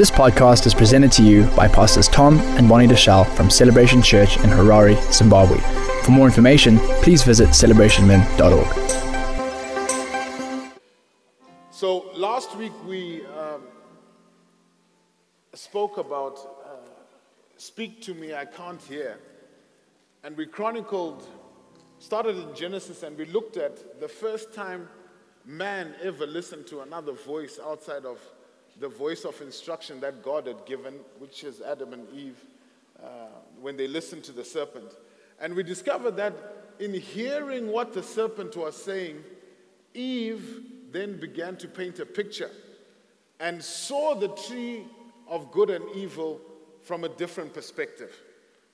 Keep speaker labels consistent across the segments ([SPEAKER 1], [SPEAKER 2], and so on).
[SPEAKER 1] This podcast is presented to you by Pastors Tom and Bonnie Deshazo from Celebration Church in Harare, Zimbabwe. For more information, please visit celebrationmen.org.
[SPEAKER 2] So last week we um, spoke about uh, Speak to Me, I Can't Hear. And we chronicled, started in Genesis, and we looked at the first time man ever listened to another voice outside of the voice of instruction that God had given, which is Adam and Eve, uh, when they listened to the serpent. And we discovered that in hearing what the serpent was saying, Eve then began to paint a picture and saw the tree of good and evil from a different perspective.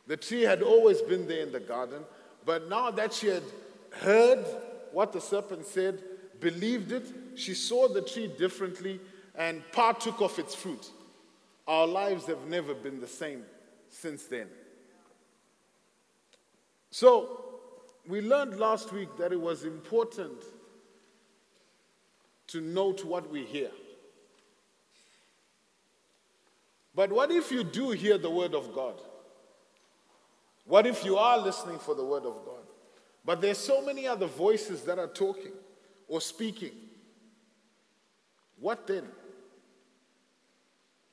[SPEAKER 2] The tree had always been there in the garden, but now that she had heard what the serpent said, believed it, she saw the tree differently and partook of its fruit. Our lives have never been the same since then. So, we learned last week that it was important to note what we hear. But what if you do hear the word of God? What if you are listening for the word of God? But there's so many other voices that are talking or speaking. What then?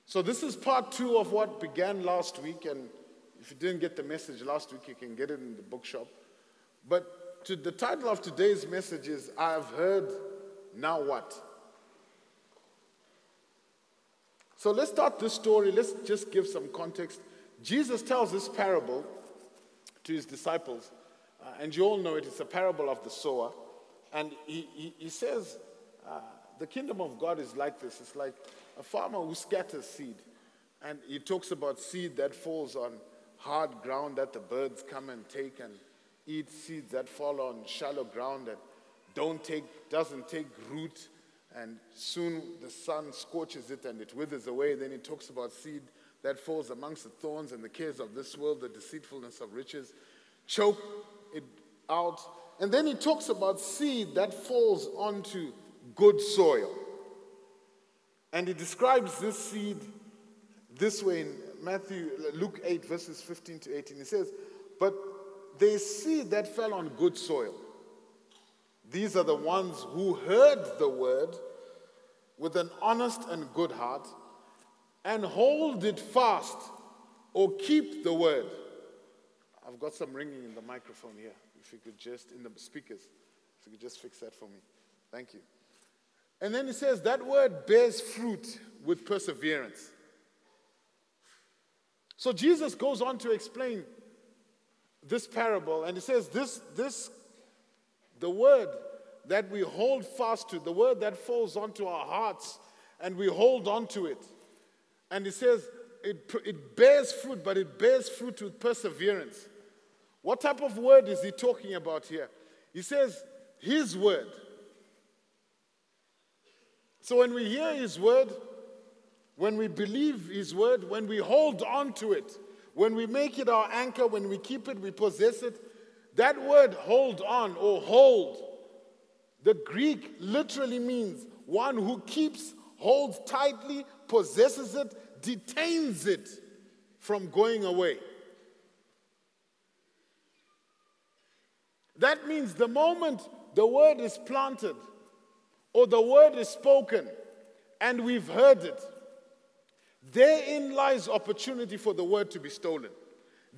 [SPEAKER 2] So, this is part two of what began last week. And if you didn't get the message last week, you can get it in the bookshop. But to, the title of today's message is I have heard, now what? So, let's start this story. Let's just give some context. Jesus tells this parable to his disciples, uh, and you all know it. It's a parable of the sower. And he, he, he says, uh, The kingdom of God is like this it's like a farmer who scatters seed. And he talks about seed that falls on hard ground that the birds come and take and eat, seeds that fall on shallow ground that don't take, doesn't take root, and soon the sun scorches it and it withers away. Then he talks about seed that falls amongst the thorns and the cares of this world, the deceitfulness of riches, choke it out. And then he talks about seed that falls onto good soil. And he describes this seed this way in Matthew, Luke 8, verses 15 to 18. He says, But there's seed that fell on good soil. These are the ones who heard the word with an honest and good heart and hold it fast or keep the word. I've got some ringing in the microphone here. If you could just, in the speakers, if you could just fix that for me. Thank you. And then he says that word bears fruit with perseverance. So Jesus goes on to explain this parable, and he says, This, this, the word that we hold fast to, the word that falls onto our hearts, and we hold on to it. And he says, it, it bears fruit, but it bears fruit with perseverance. What type of word is he talking about here? He says, His word. So when we hear His word, when we believe His word, when we hold on to it, when we make it our anchor, when we keep it, we possess it, that word hold on or hold, the Greek literally means one who keeps, holds tightly, possesses it, detains it from going away. That means the moment the word is planted, or the word is spoken and we've heard it, therein lies opportunity for the word to be stolen.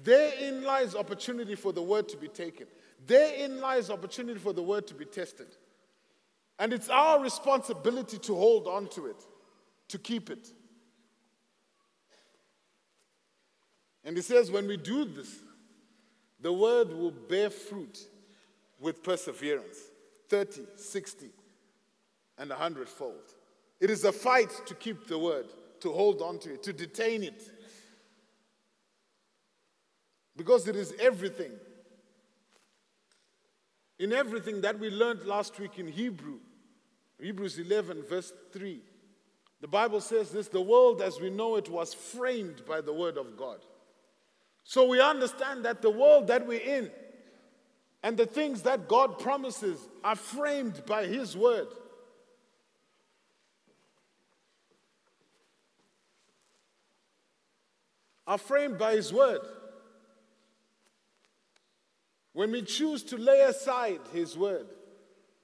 [SPEAKER 2] Therein lies opportunity for the word to be taken. Therein lies opportunity for the word to be tested. And it's our responsibility to hold on to it, to keep it. And he says, when we do this, the word will bear fruit with perseverance 30, 60, and a hundredfold. It is a fight to keep the word, to hold on to it, to detain it. Because it is everything. In everything that we learned last week in Hebrew, Hebrews 11, verse 3, the Bible says this the world as we know it was framed by the word of God. So we understand that the world that we're in and the things that God promises are framed by His word. Are framed by His Word. When we choose to lay aside His Word,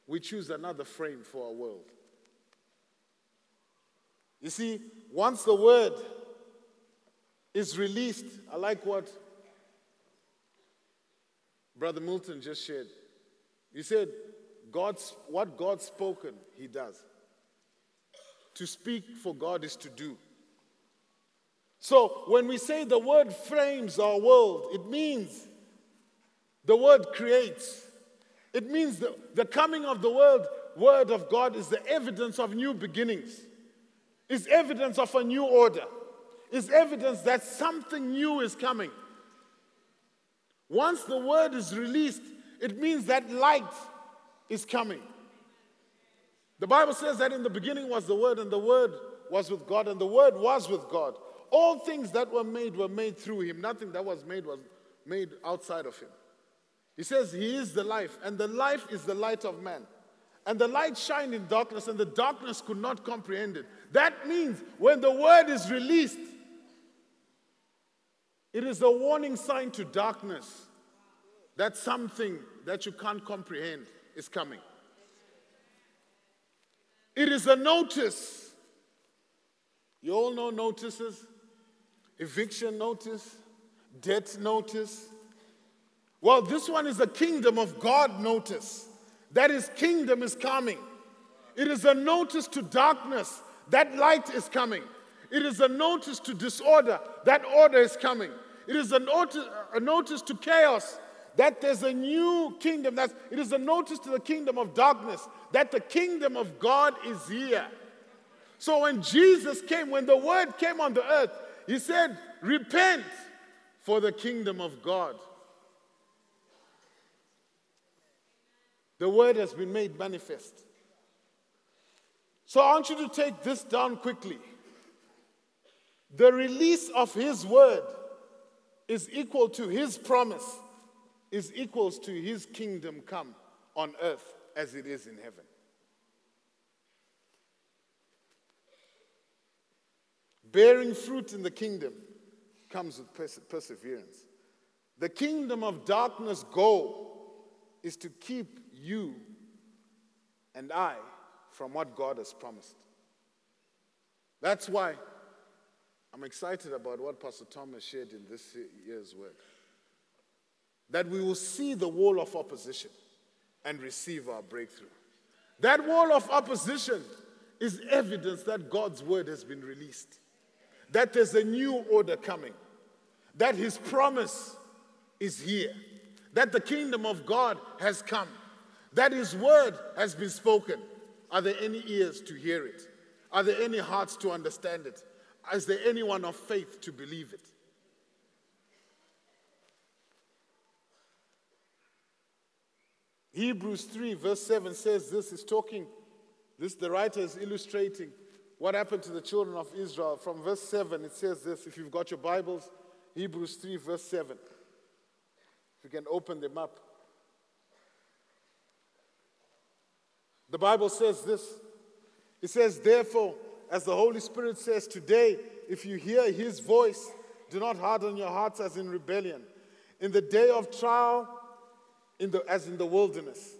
[SPEAKER 2] we choose another frame for our world. You see, once the Word is released, I like what Brother Milton just shared. He said, God's, what God's spoken, He does. To speak for God is to do. So when we say the word frames our world, it means the word creates. It means the, the coming of the word, word of God is the evidence of new beginnings, is evidence of a new order, is evidence that something new is coming. Once the word is released, it means that light is coming. The Bible says that in the beginning was the Word, and the Word was with God, and the Word was with God. All things that were made were made through Him. Nothing that was made was made outside of Him. He says He is the life, and the life is the light of man. And the light shined in darkness, and the darkness could not comprehend it. That means when the Word is released, it is a warning sign to darkness that something that you can't comprehend is coming. It is a notice. You all know notices eviction notice, debt notice. Well, this one is a kingdom of God notice. That his kingdom is coming. It is a notice to darkness that light is coming. It is a notice to disorder that order is coming. It is a notice, a notice to chaos that there's a new kingdom. That's, it is a notice to the kingdom of darkness that the kingdom of God is here. So when Jesus came, when the word came on the earth, he said, Repent, for the kingdom of God. The word has been made manifest. So I want you to take this down quickly. The release of his word is equal to his promise is equals to his kingdom come on earth as it is in heaven. Bearing fruit in the kingdom comes with perse- perseverance. The kingdom of darkness goal is to keep you and I from what God has promised. That's why I'm excited about what Pastor Thomas shared in this year's work that we will see the wall of opposition and receive our breakthrough. That wall of opposition is evidence that God's word has been released, that there's a new order coming, that his promise is here, that the kingdom of God has come, that his word has been spoken. Are there any ears to hear it? Are there any hearts to understand it? Is there anyone of faith to believe it? Hebrews 3, verse 7 says this is talking, this the writer is illustrating what happened to the children of Israel. From verse 7, it says this if you've got your Bibles, Hebrews 3, verse 7. If you can open them up. The Bible says this it says, Therefore, as the Holy Spirit says today, if you hear his voice, do not harden your hearts as in rebellion. In the day of trial, in the, as in the wilderness,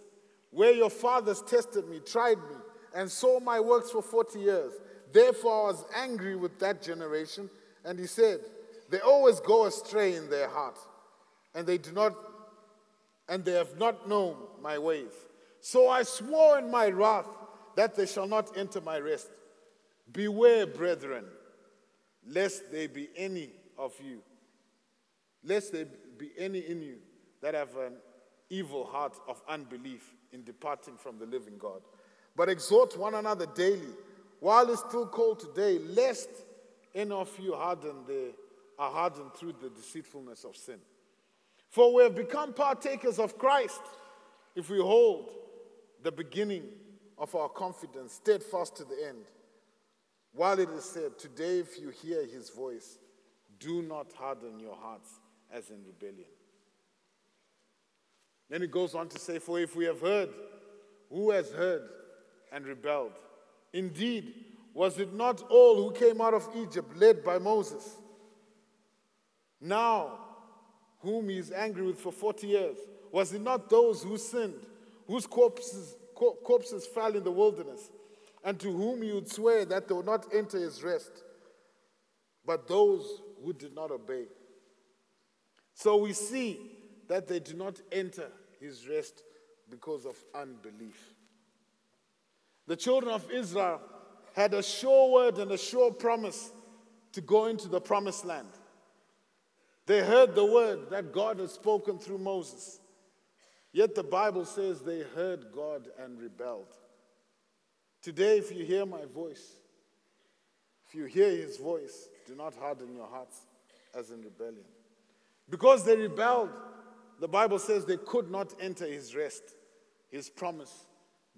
[SPEAKER 2] where your fathers tested me, tried me, and saw my works for 40 years. Therefore, I was angry with that generation. And he said, They always go astray in their heart, and they do not, and they have not known my ways. So I swore in my wrath that they shall not enter my rest. Beware, brethren, lest there be any of you, lest there be any in you that have an evil heart of unbelief in departing from the living God. But exhort one another daily, while it's still cold today, lest any of you harden the, are hardened through the deceitfulness of sin. For we have become partakers of Christ if we hold the beginning of our confidence steadfast to the end. While it is said, Today, if you hear his voice, do not harden your hearts as in rebellion. Then it goes on to say, For if we have heard, who has heard and rebelled? Indeed, was it not all who came out of Egypt led by Moses? now whom he is angry with for 40 years? Was it not those who sinned, whose corpses, corpses fell in the wilderness, and to whom he would swear that they would not enter his rest, but those who did not obey? So we see that they do not enter his rest because of unbelief. The children of Israel had a sure word and a sure promise to go into the promised land. They heard the word that God had spoken through Moses. Yet the Bible says they heard God and rebelled. Today, if you hear my voice, if you hear his voice, do not harden your hearts as in rebellion. Because they rebelled, the Bible says they could not enter his rest, his promise.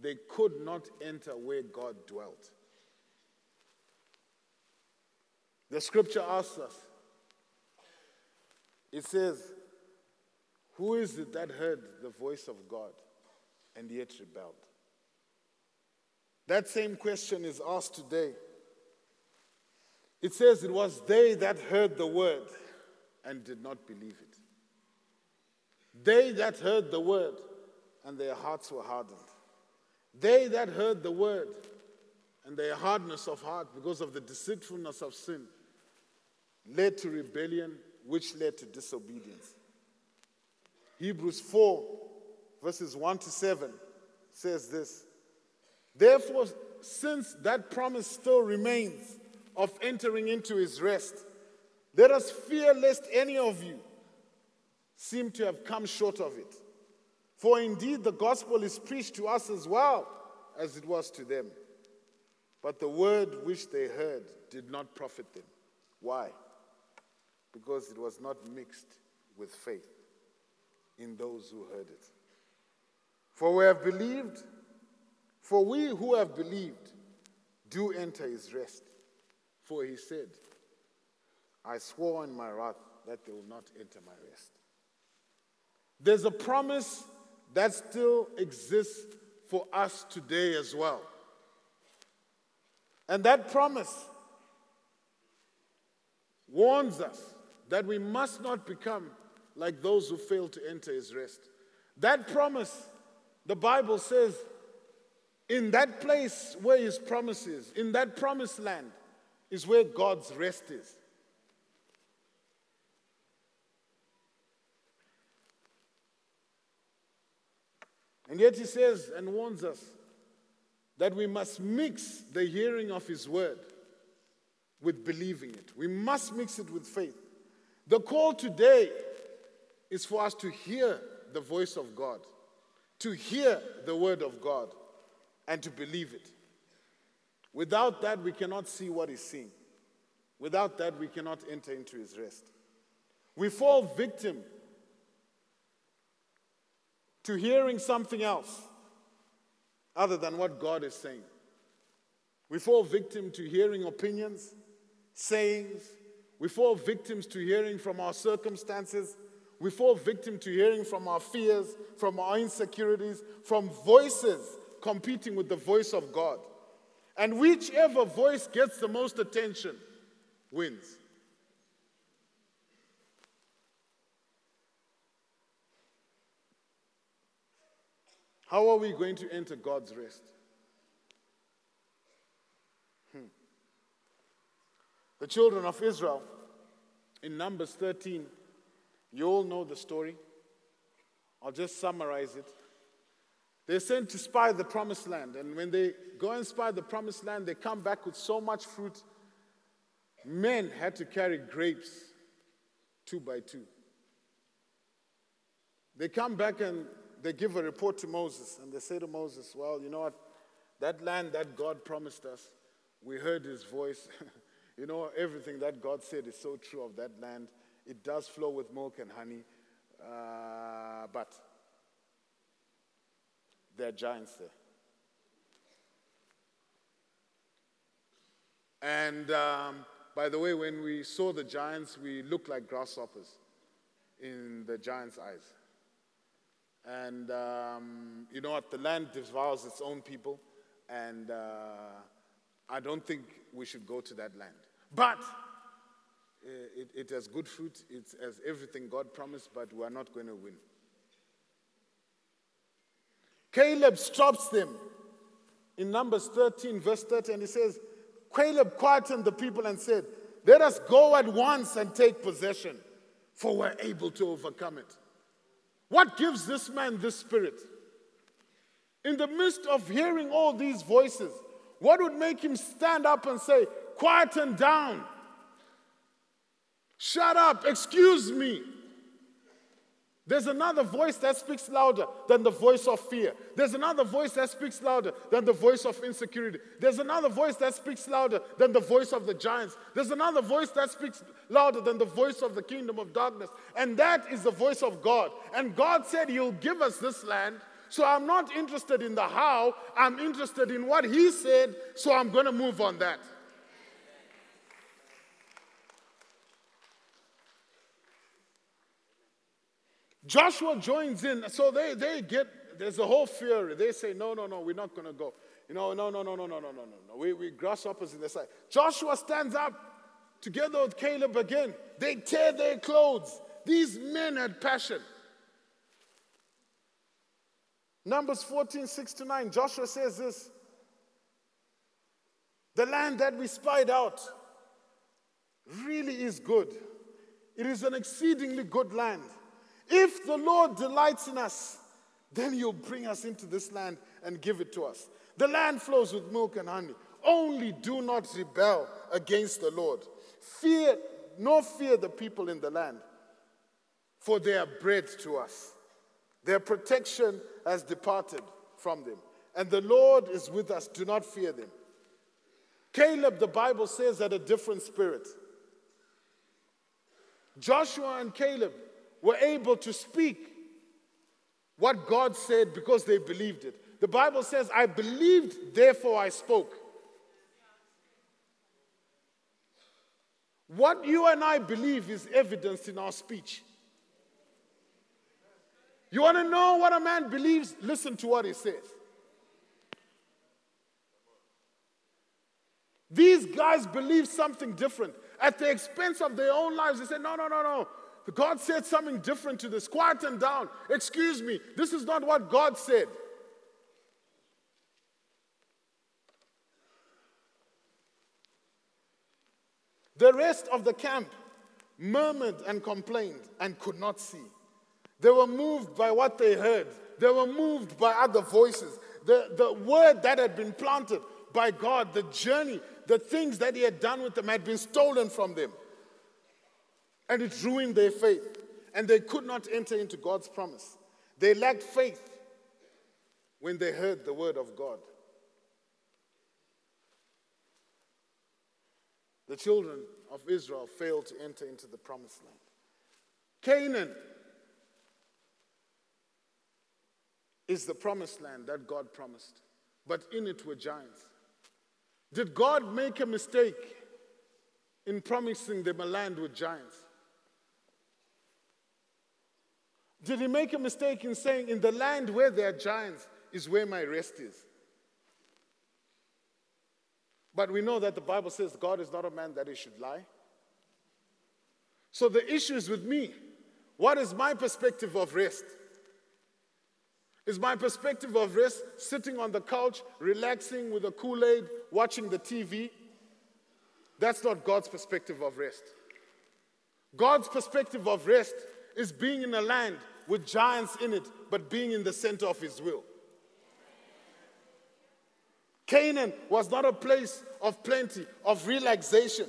[SPEAKER 2] They could not enter where God dwelt. The scripture asks us, it says, Who is it that heard the voice of God and yet rebelled? That same question is asked today. It says, It was they that heard the word and did not believe it. They that heard the word and their hearts were hardened. They that heard the word and their hardness of heart because of the deceitfulness of sin led to rebellion, which led to disobedience. Hebrews 4, verses 1 to 7 says this Therefore, since that promise still remains of entering into his rest, let us fear lest any of you seem to have come short of it. For indeed the gospel is preached to us as well as it was to them. But the word which they heard did not profit them. Why? Because it was not mixed with faith in those who heard it. For we have believed, for we who have believed do enter his rest. For he said, I swore in my wrath that they will not enter my rest. There's a promise that still exists for us today as well. And that promise warns us that we must not become like those who fail to enter his rest. That promise, the Bible says, in that place where his promise is, in that promised land, is where God's rest is. And yet he says and warns us that we must mix the hearing of his word with believing it. We must mix it with faith. The call today is for us to hear the voice of God, to hear the word of God, and to believe it. Without that, we cannot see what he's seeing. Without that, we cannot enter into his rest. We fall victim to hearing something else other than what God is saying. We fall victim to hearing opinions, sayings. We fall victims to hearing from our circumstances. We fall victim to hearing from our fears, from our insecurities, from voices competing with the voice of God. And whichever voice gets the most attention wins. How are we going to enter God's rest? Hmm. The children of Israel in Numbers 13, you all know the story. I'll just summarize it. They're sent to spy the promised land, and when they go and spy the promised land, they come back with so much fruit. Men had to carry grapes two by two. They come back and they give a report to Moses and they say to Moses, Well, you know what? That land that God promised us, we heard his voice. you know, everything that God said is so true of that land. It does flow with milk and honey. Uh, but there are giants there. And um, by the way, when we saw the giants, we looked like grasshoppers in the giants' eyes. And um, you know what? The land devours its own people. And uh, I don't think we should go to that land. But it, it has good fruit, it has everything God promised, but we are not going to win. Caleb stops them in Numbers 13, verse 30, and he says, Caleb quietened the people and said, Let us go at once and take possession, for we're able to overcome it. What gives this man this spirit? In the midst of hearing all these voices, what would make him stand up and say, Quieten down? Shut up, excuse me. There's another voice that speaks louder than the voice of fear. There's another voice that speaks louder than the voice of insecurity. There's another voice that speaks louder than the voice of the giants. There's another voice that speaks louder than the voice of the kingdom of darkness. And that is the voice of God. And God said, He'll give us this land. So I'm not interested in the how, I'm interested in what He said. So I'm going to move on that. Joshua joins in. So they, they get, there's a whole fury. They say, no, no, no, we're not going to go. You know, no, no, no, no, no, no, no, no. We, we grasshoppers in the side. Joshua stands up together with Caleb again. They tear their clothes. These men had passion. Numbers 14, 6 to 9. Joshua says this The land that we spied out really is good. It is an exceedingly good land. If the Lord delights in us, then you'll bring us into this land and give it to us. The land flows with milk and honey. Only do not rebel against the Lord. Fear, nor fear the people in the land, for they are bread to us. Their protection has departed from them. And the Lord is with us. Do not fear them. Caleb, the Bible says, had a different spirit. Joshua and Caleb were able to speak what God said because they believed it. The Bible says, I believed, therefore I spoke. What you and I believe is evidenced in our speech. You want to know what a man believes? Listen to what he says. These guys believe something different. At the expense of their own lives, they say, No, no, no, no. God said something different to this. Quieten down. Excuse me. This is not what God said. The rest of the camp murmured and complained and could not see. They were moved by what they heard, they were moved by other voices. The, the word that had been planted by God, the journey, the things that He had done with them had been stolen from them. And it ruined their faith. And they could not enter into God's promise. They lacked faith when they heard the word of God. The children of Israel failed to enter into the promised land. Canaan is the promised land that God promised, but in it were giants. Did God make a mistake in promising them a land with giants? Did he make a mistake in saying, In the land where there are giants is where my rest is? But we know that the Bible says God is not a man that he should lie. So the issue is with me. What is my perspective of rest? Is my perspective of rest sitting on the couch, relaxing with a Kool Aid, watching the TV? That's not God's perspective of rest. God's perspective of rest is being in a land with giants in it, but being in the center of his will. Canaan was not a place of plenty, of relaxation.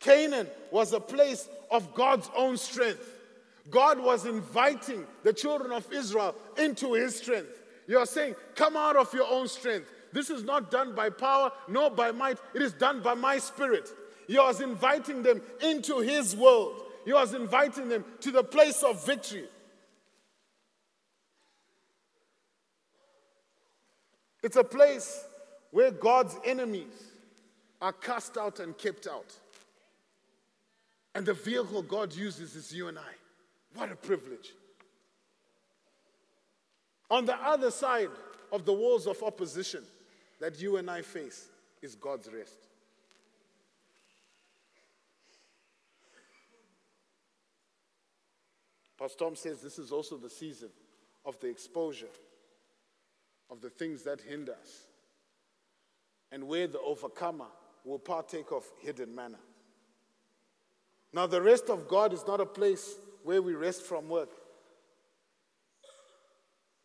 [SPEAKER 2] Canaan was a place of God's own strength. God was inviting the children of Israel into his strength. You're saying, Come out of your own strength. This is not done by power nor by might, it is done by my spirit. He was inviting them into his world. He was inviting them to the place of victory. It's a place where God's enemies are cast out and kept out. And the vehicle God uses is you and I. What a privilege. On the other side of the walls of opposition that you and I face is God's rest. Pastor Tom says this is also the season of the exposure of the things that hinder us and where the overcomer will partake of hidden manna. Now, the rest of God is not a place where we rest from work,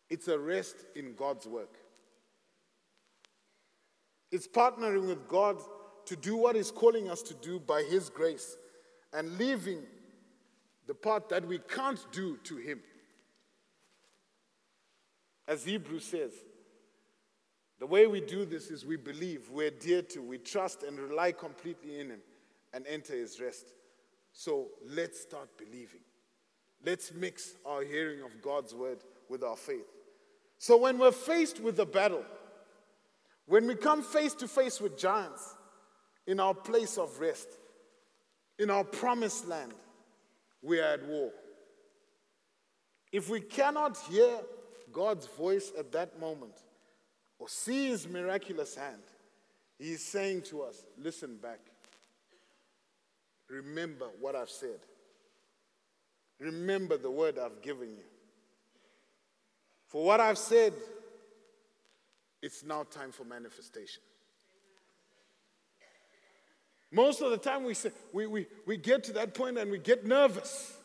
[SPEAKER 2] it's a rest in God's work. It's partnering with God to do what He's calling us to do by His grace and leaving the part that we can't do to Him. As Hebrews says, the way we do this is we believe, we adhere to, we trust and rely completely in Him and enter His rest. So let's start believing. Let's mix our hearing of God's word with our faith. So when we're faced with a battle, when we come face to face with giants in our place of rest, in our promised land, we are at war. If we cannot hear God's voice at that moment or see his miraculous hand, he is saying to us, Listen back. Remember what I've said. Remember the word I've given you. For what I've said, it's now time for manifestation. Most of the time, we, say, we, we, we get to that point and we get nervous.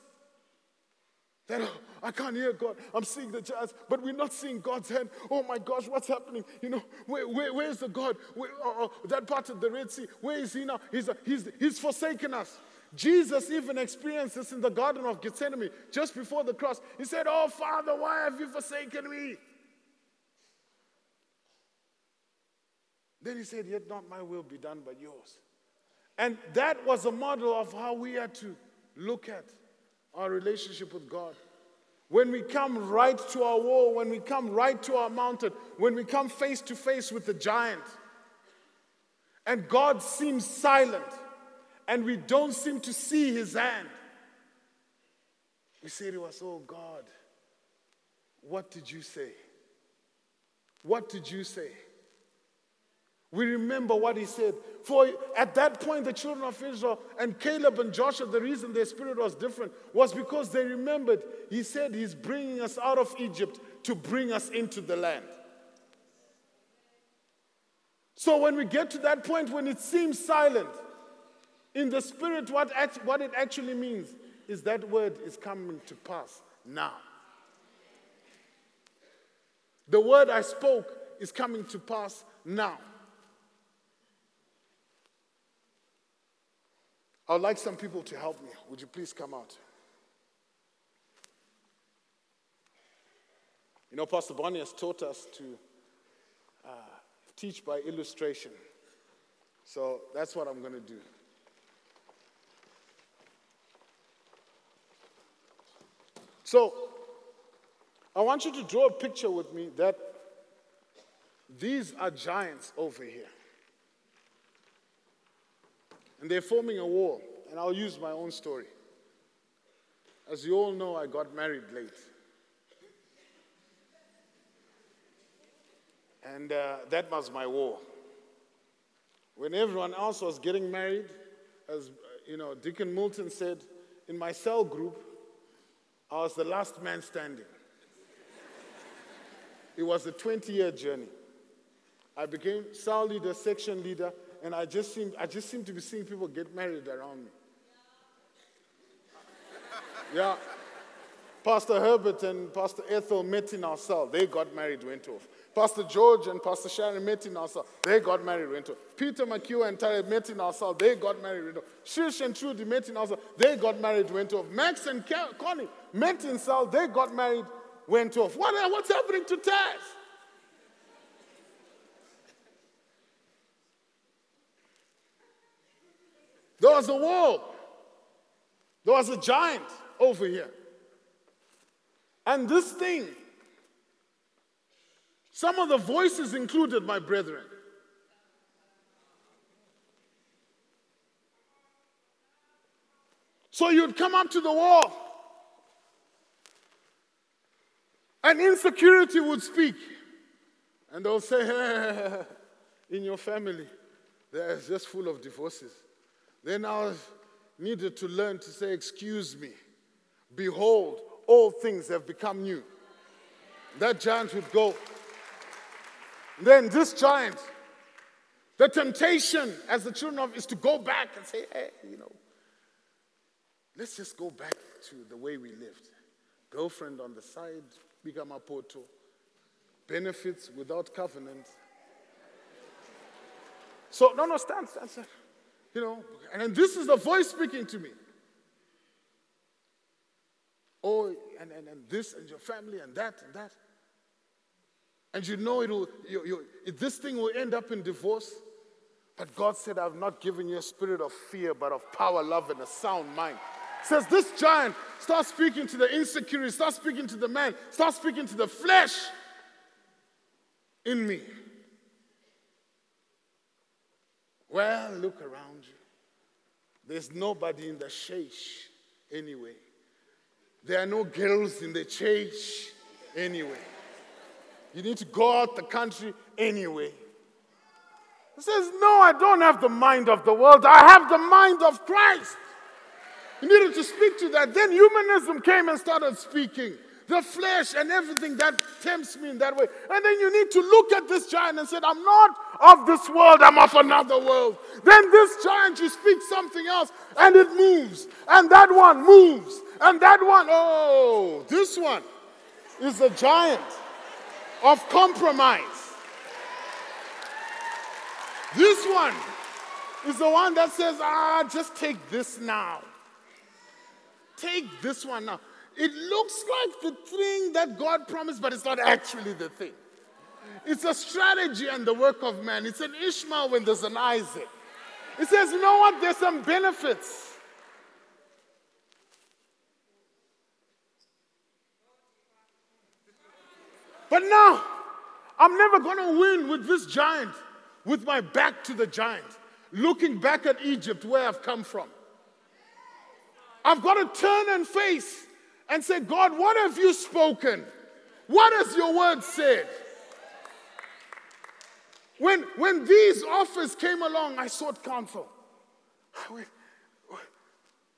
[SPEAKER 2] That, oh, I can't hear God. I'm seeing the giants, but we're not seeing God's hand. Oh my gosh, what's happening? You know, where, where, where's the God? Where, oh, oh, that part of the Red Sea, where is He now? He's, he's, he's forsaken us. Jesus even experienced this in the Garden of Gethsemane just before the cross. He said, Oh, Father, why have you forsaken me? Then he said, Yet not my will be done, but yours. And that was a model of how we are to look at our relationship with God. When we come right to our wall, when we come right to our mountain, when we come face to face with the giant, and God seems silent, and we don't seem to see his hand, we say to us, Oh God, what did you say? What did you say? We remember what he said. For at that point, the children of Israel and Caleb and Joshua, the reason their spirit was different was because they remembered he said he's bringing us out of Egypt to bring us into the land. So when we get to that point when it seems silent, in the spirit, what, what it actually means is that word is coming to pass now. The word I spoke is coming to pass now. I would like some people to help me. Would you please come out? You know, Pastor Bonnie has taught us to uh, teach by illustration. So that's what I'm going to do. So, I want you to draw a picture with me that these are giants over here and they're forming a wall. And I'll use my own story. As you all know, I got married late. And uh, that was my war. When everyone else was getting married, as you know, Deacon Milton said, in my cell group, I was the last man standing. it was a 20 year journey. I became cell leader, section leader, and I just seem I just seem to be seeing people get married around me. Yeah. Pastor Herbert and Pastor Ethel met in our cell. They got married, went off. Pastor George and Pastor Sharon met in our cell. They got married, went off. Peter McHugh and Tara met in our cell. They got married, went off. Shish and Trudy met in our cell. They got married, went off. Max and Connie met in cell. They got married, went off. What, what's happening to Taz? There was a wall. There was a giant over here. And this thing, some of the voices included, my brethren. So you'd come up to the wall, and insecurity would speak. And they'll say, hey, in your family, they're just full of divorces. Then I needed to learn to say, Excuse me. Behold, all things have become new. That giant would go. Then this giant, the temptation as the children of is to go back and say, hey, you know, let's just go back to the way we lived. Girlfriend on the side, Bigamapoto, benefits without covenant. So, no, no, stand, stand, stand. You know, and this is the voice speaking to me. Oh, and, and, and this and your family and that and that. And you know it'll, you, you, this thing will end up in divorce. But God said, I've not given you a spirit of fear, but of power, love, and a sound mind. Says this giant, start speaking to the insecurity, start speaking to the man, start speaking to the flesh in me. Well, look around you. There's nobody in the church anyway. There are no girls in the church anyway. You need to go out the country anyway. He says, No, I don't have the mind of the world. I have the mind of Christ. You needed to speak to that. Then humanism came and started speaking. The flesh and everything that tempts me in that way. And then you need to look at this giant and say, I'm not of this world, I'm of another world. Then this giant, you speak something else and it moves. And that one moves. And that one, oh, this one is a giant of compromise. This one is the one that says, ah, just take this now. Take this one now. It looks like the thing that God promised, but it's not actually the thing. It's a strategy and the work of man. It's an Ishmael when there's an Isaac. It says, you know what? There's some benefits. But now, I'm never going to win with this giant, with my back to the giant, looking back at Egypt where I've come from. I've got to turn and face and say, God, what have you spoken? What has your word said? When, when these offers came along, I sought counsel. I went,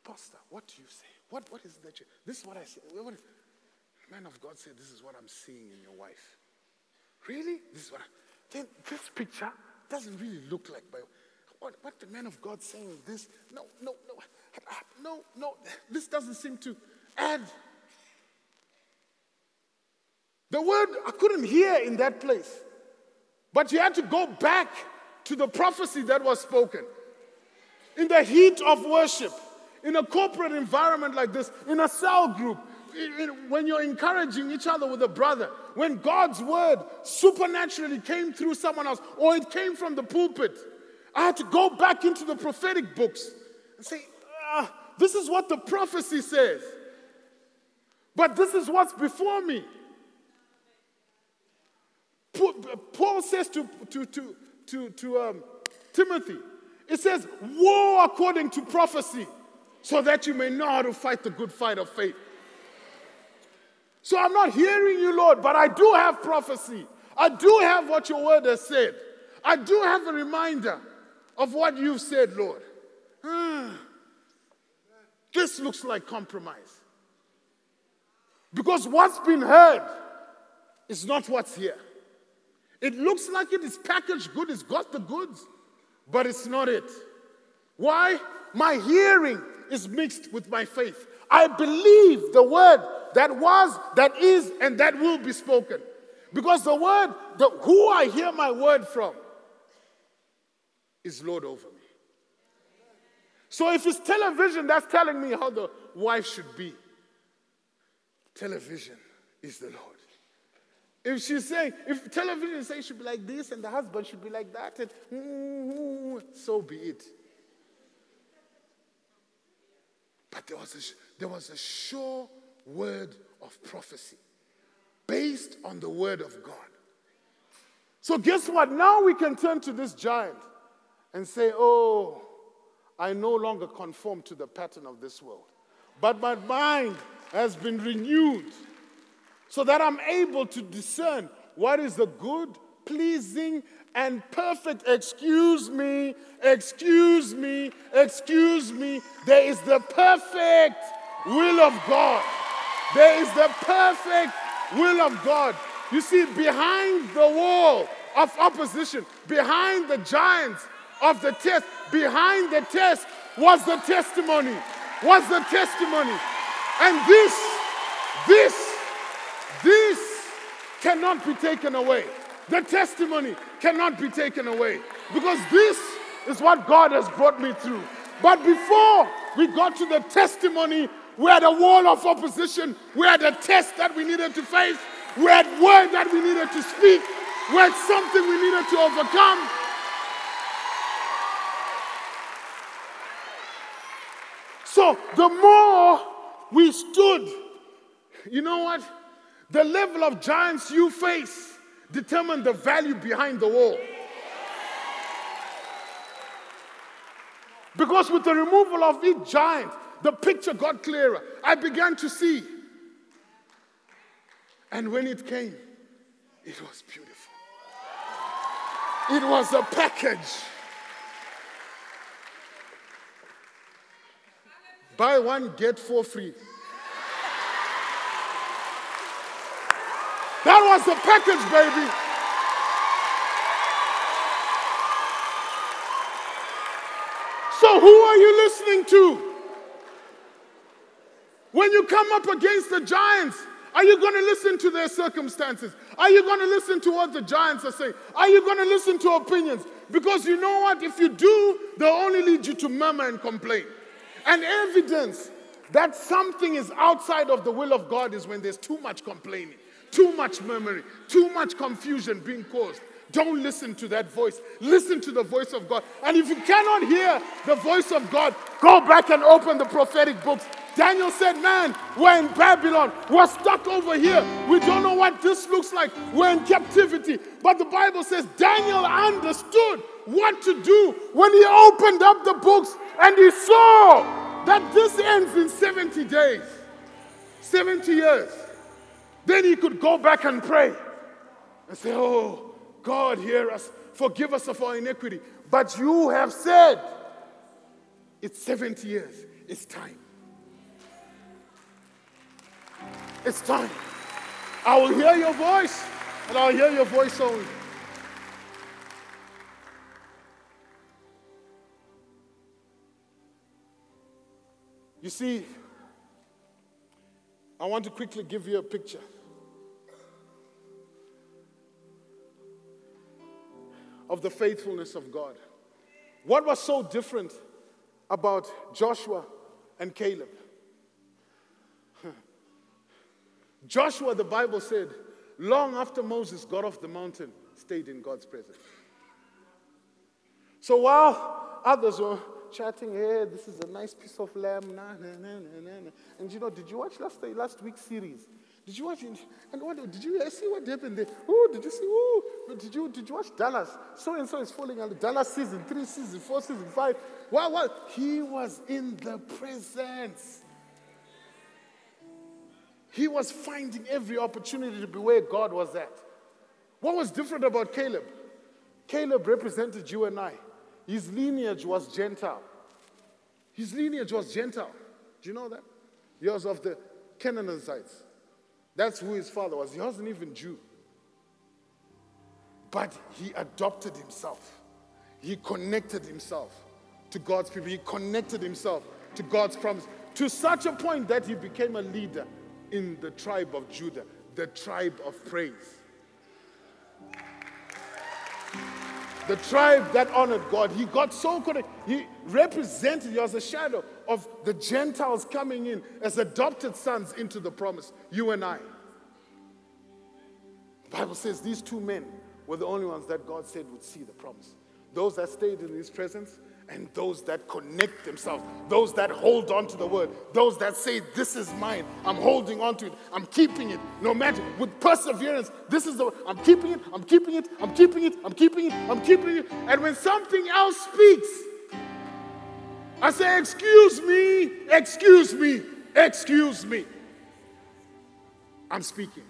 [SPEAKER 2] Pastor, what do you say? What, what is that? This is what I say. Man of God said, This is what I'm seeing in your wife. Really? This is what I, then this picture doesn't really look like my what, what the man of God saying this? No, no, no, no, no. This doesn't seem to add. The word I couldn't hear in that place, but you had to go back to the prophecy that was spoken. In the heat of worship, in a corporate environment like this, in a cell group, when you're encouraging each other with a brother, when God's word supernaturally came through someone else, or it came from the pulpit, I had to go back into the prophetic books and say, ah, This is what the prophecy says. But this is what's before me. Paul says to, to, to, to, to um, Timothy, it says, War according to prophecy, so that you may know how to fight the good fight of faith. So I'm not hearing you, Lord, but I do have prophecy. I do have what your word has said. I do have a reminder of what you've said, Lord. Hmm. This looks like compromise. Because what's been heard is not what's here. It looks like it is packaged good, it's got the goods, but it's not it. Why? My hearing is mixed with my faith. I believe the word that was, that is, and that will be spoken. Because the word, the, who I hear my word from, is Lord over me. So if it's television that's telling me how the wife should be, television is the Lord. If she say, if television says should be like this and the husband should be like that, and mm, so be it. But there was a, there was a sure word of prophecy based on the word of God. So, guess what? Now we can turn to this giant and say, Oh, I no longer conform to the pattern of this world, but my mind has been renewed so that I'm able to discern what is the good, pleasing, and perfect. Excuse me, excuse me, excuse me. There is the perfect will of God. There is the perfect will of God. You see, behind the wall of opposition, behind the giants of the test, behind the test was the testimony, was the testimony. And this, this, this cannot be taken away. The testimony cannot be taken away because this is what God has brought me through. But before we got to the testimony, we had a wall of opposition, we had a test that we needed to face, we had word that we needed to speak, we had something we needed to overcome. So the more we stood, you know what? The level of giants you face determine the value behind the wall. Because with the removal of each giant, the picture got clearer. I began to see. And when it came, it was beautiful. It was a package. Buy one, get four free. That was the package, baby. So, who are you listening to? When you come up against the giants, are you going to listen to their circumstances? Are you going to listen to what the giants are saying? Are you going to listen to opinions? Because you know what? If you do, they'll only lead you to murmur and complain. And evidence that something is outside of the will of God is when there's too much complaining, too much murmuring, too much confusion being caused. Don't listen to that voice. Listen to the voice of God. And if you cannot hear the voice of God, go back and open the prophetic books Daniel said, Man, we're in Babylon. We're stuck over here. We don't know what this looks like. We're in captivity. But the Bible says Daniel understood what to do when he opened up the books and he saw that this ends in 70 days, 70 years. Then he could go back and pray and say, Oh, God, hear us. Forgive us of our iniquity. But you have said, It's 70 years. It's time. It's time. I will hear your voice, and I'll hear your voice only. You see, I want to quickly give you a picture. Of the faithfulness of God. What was so different about Joshua and Caleb? Joshua, the Bible said, long after Moses got off the mountain, stayed in God's presence. So while others were chatting, hey, this is a nice piece of lamb, nah, nah, nah, nah, nah. and you know, did you watch last, last week's series? Did you watch? And what did you see what happened there? Oh, did you see? Oh, did you did you watch Dallas? So and so is falling under Dallas season three, season four, season five. What what? He was in the presence. He was finding every opportunity to be where God was at. What was different about Caleb? Caleb represented you and I. His lineage was Gentile. His lineage was Gentile. Do you know that? He was of the Canaanites. That's who his father was. He wasn't even Jew. But he adopted himself. He connected himself to God's people. He connected himself to God's promise to such a point that he became a leader in the tribe of Judah, the tribe of praise. The tribe that honored God. He got so connected. He represented, he was a shadow of the Gentiles coming in as adopted sons into the promise. You and I. The Bible says these two men were the only ones that God said would see the promise. Those that stayed in his presence and those that connect themselves, those that hold on to the word, those that say, This is mine, I'm holding on to it, I'm keeping it, no matter with perseverance. This is the I'm keeping it, I'm keeping it, I'm keeping it, I'm keeping it, I'm keeping it. And when something else speaks, I say, Excuse me, excuse me, excuse me. I'm speaking.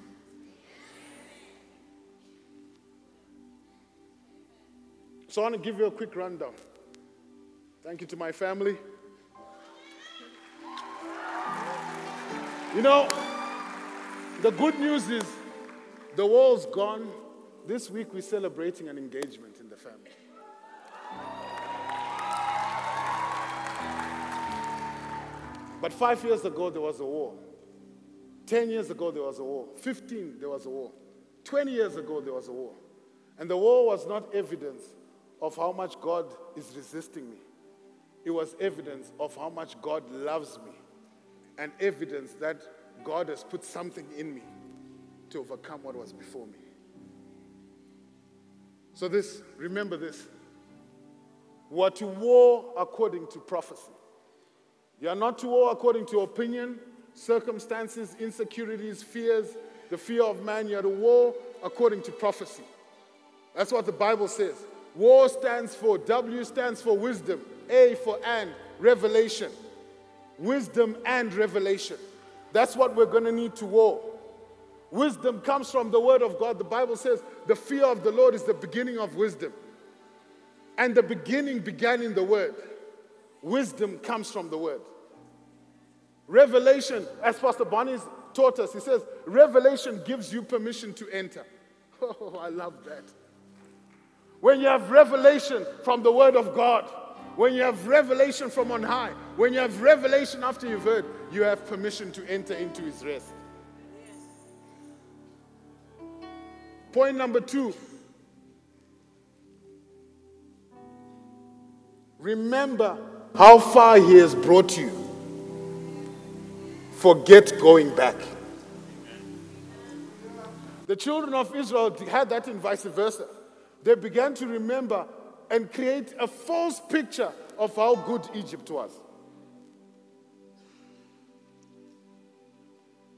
[SPEAKER 2] So I want to give you a quick rundown. Thank you to my family. You know, the good news is the war's gone. This week we're celebrating an engagement in the family. But five years ago, there was a war. Ten years ago, there was a war. Fifteen, there was a war. Twenty years ago, there was a war. And the war was not evidence of how much God is resisting me, it was evidence of how much God loves me, and evidence that God has put something in me to overcome what was before me. So, this, remember this. We are to war according to prophecy. You are not to war according to opinion, circumstances, insecurities, fears, the fear of man. You are to war according to prophecy. That's what the Bible says. War stands for, W stands for wisdom, A for and, revelation. Wisdom and revelation. That's what we're going to need to war. Wisdom comes from the word of God. The Bible says the fear of the Lord is the beginning of wisdom. And the beginning began in the word. Wisdom comes from the word. Revelation, as Pastor Bonnie taught us, he says, Revelation gives you permission to enter. Oh, I love that. When you have revelation from the Word of God, when you have revelation from on high, when you have revelation after you've heard, you have permission to enter into His rest. Point number two remember how far He has brought you. Forget going back. The children of Israel had that in vice versa. They began to remember and create a false picture of how good Egypt was.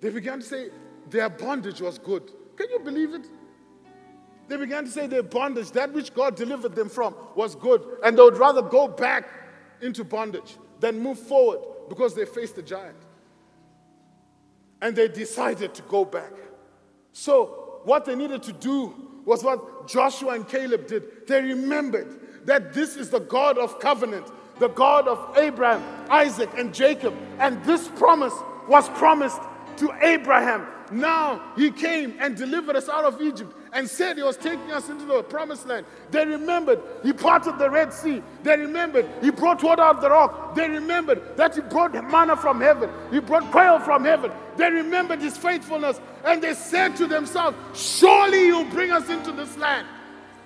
[SPEAKER 2] They began to say their bondage was good. Can you believe it? They began to say their bondage, that which God delivered them from, was good. And they would rather go back into bondage than move forward because they faced a giant. And they decided to go back. So, what they needed to do was what Joshua and Caleb did. They remembered that this is the God of covenant, the God of Abraham, Isaac, and Jacob. And this promise was promised to Abraham. Now he came and delivered us out of Egypt and said he was taking us into the promised land. They remembered he parted the Red Sea. They remembered he brought water out of the rock. They remembered that he brought manna from heaven. He brought quail from heaven. They remembered his faithfulness and they said to themselves, Surely you'll bring us into this land.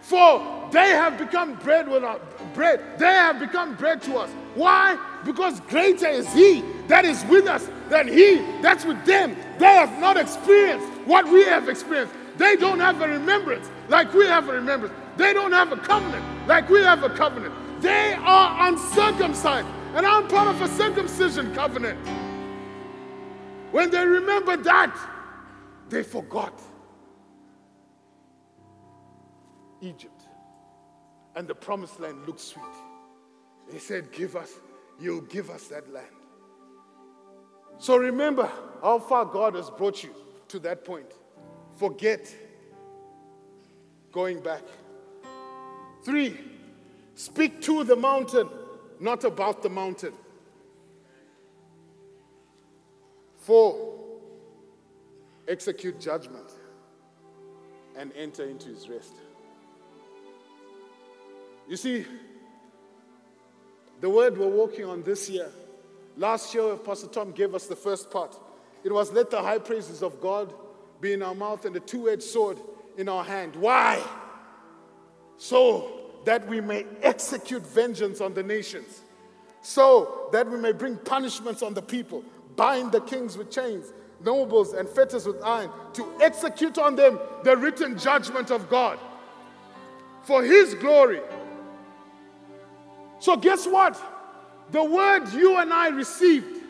[SPEAKER 2] For they have become bread with our bread. They have become bread to us. Why? Because greater is he that is with us than he that's with them. They have not experienced what we have experienced. They don't have a remembrance like we have a remembrance. They don't have a covenant like we have a covenant. They are uncircumcised, and I'm part of a circumcision covenant. When they remember that, they forgot Egypt. And the promised land looked sweet. They said, Give us, you'll give us that land. So remember how far God has brought you to that point forget going back. Three, speak to the mountain, not about the mountain. Four, execute judgment and enter into his rest. You see, the word we're walking on this year, last year, Pastor Tom gave us the first part. It was let the high praises of God be in our mouth and a two edged sword in our hand. Why? So that we may execute vengeance on the nations, so that we may bring punishments on the people, bind the kings with chains, nobles and fetters with iron, to execute on them the written judgment of God for his glory. So, guess what? The word you and I received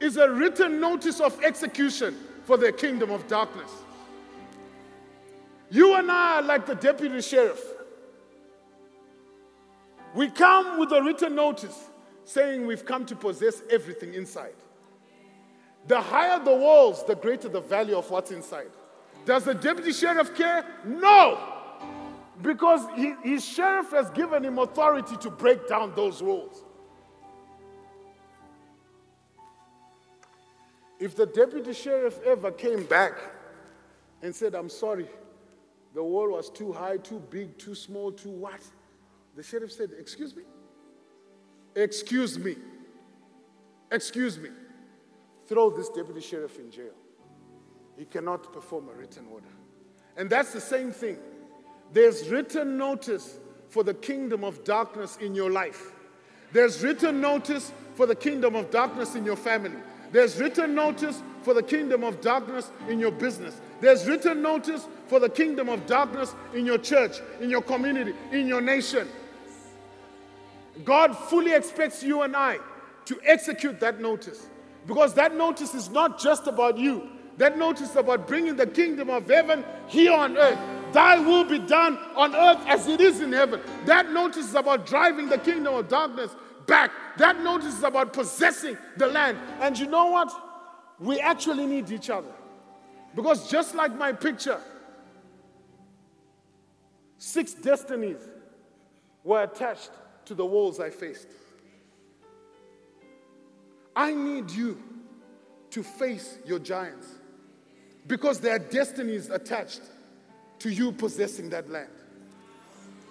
[SPEAKER 2] is a written notice of execution for the kingdom of darkness. You and I are like the deputy sheriff. We come with a written notice saying we've come to possess everything inside. The higher the walls, the greater the value of what's inside. Does the deputy sheriff care? No! Because he, his sheriff has given him authority to break down those walls. If the deputy sheriff ever came back and said, I'm sorry, the wall was too high, too big, too small, too what? The sheriff said, Excuse me? Excuse me. Excuse me. Throw this deputy sheriff in jail. He cannot perform a written order. And that's the same thing. There's written notice for the kingdom of darkness in your life. There's written notice for the kingdom of darkness in your family. There's written notice for the kingdom of darkness in your business. There's written notice for the kingdom of darkness in your church, in your community, in your nation. God fully expects you and I to execute that notice because that notice is not just about you. That notice is about bringing the kingdom of heaven here on earth. Thy will be done on earth as it is in heaven. That notice is about driving the kingdom of darkness back. That notice is about possessing the land. And you know what? We actually need each other. Because just like my picture, six destinies were attached to the walls I faced. I need you to face your giants because there are destinies attached to you possessing that land.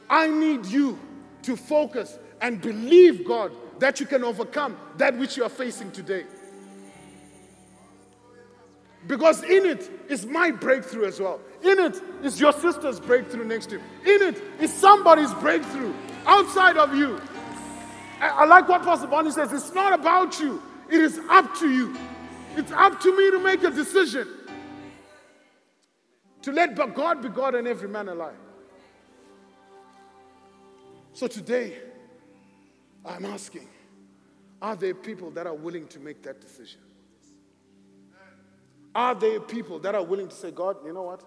[SPEAKER 2] I need you to focus and believe, God, that you can overcome that which you are facing today. Because in it is my breakthrough as well. In it is your sister's breakthrough next to you. In it is somebody's breakthrough outside of you. I, I like what Pastor Bonnie says it's not about you, it is up to you. It's up to me to make a decision. To let God be God and every man alive. So today, I'm asking are there people that are willing to make that decision? Are there people that are willing to say, God, you know what?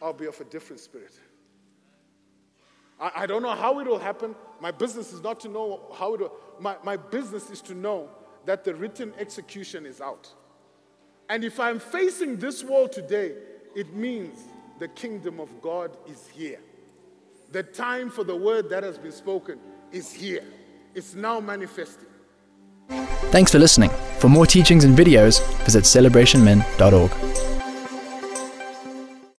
[SPEAKER 2] I'll be of a different spirit. I, I don't know how it will happen. My business is not to know how it will. My, my business is to know that the written execution is out. And if I'm facing this wall today, it means the kingdom of God is here. The time for the word that has been spoken is here. It's now manifesting.
[SPEAKER 1] Thanks for listening. For more teachings and videos, visit celebrationmen.org.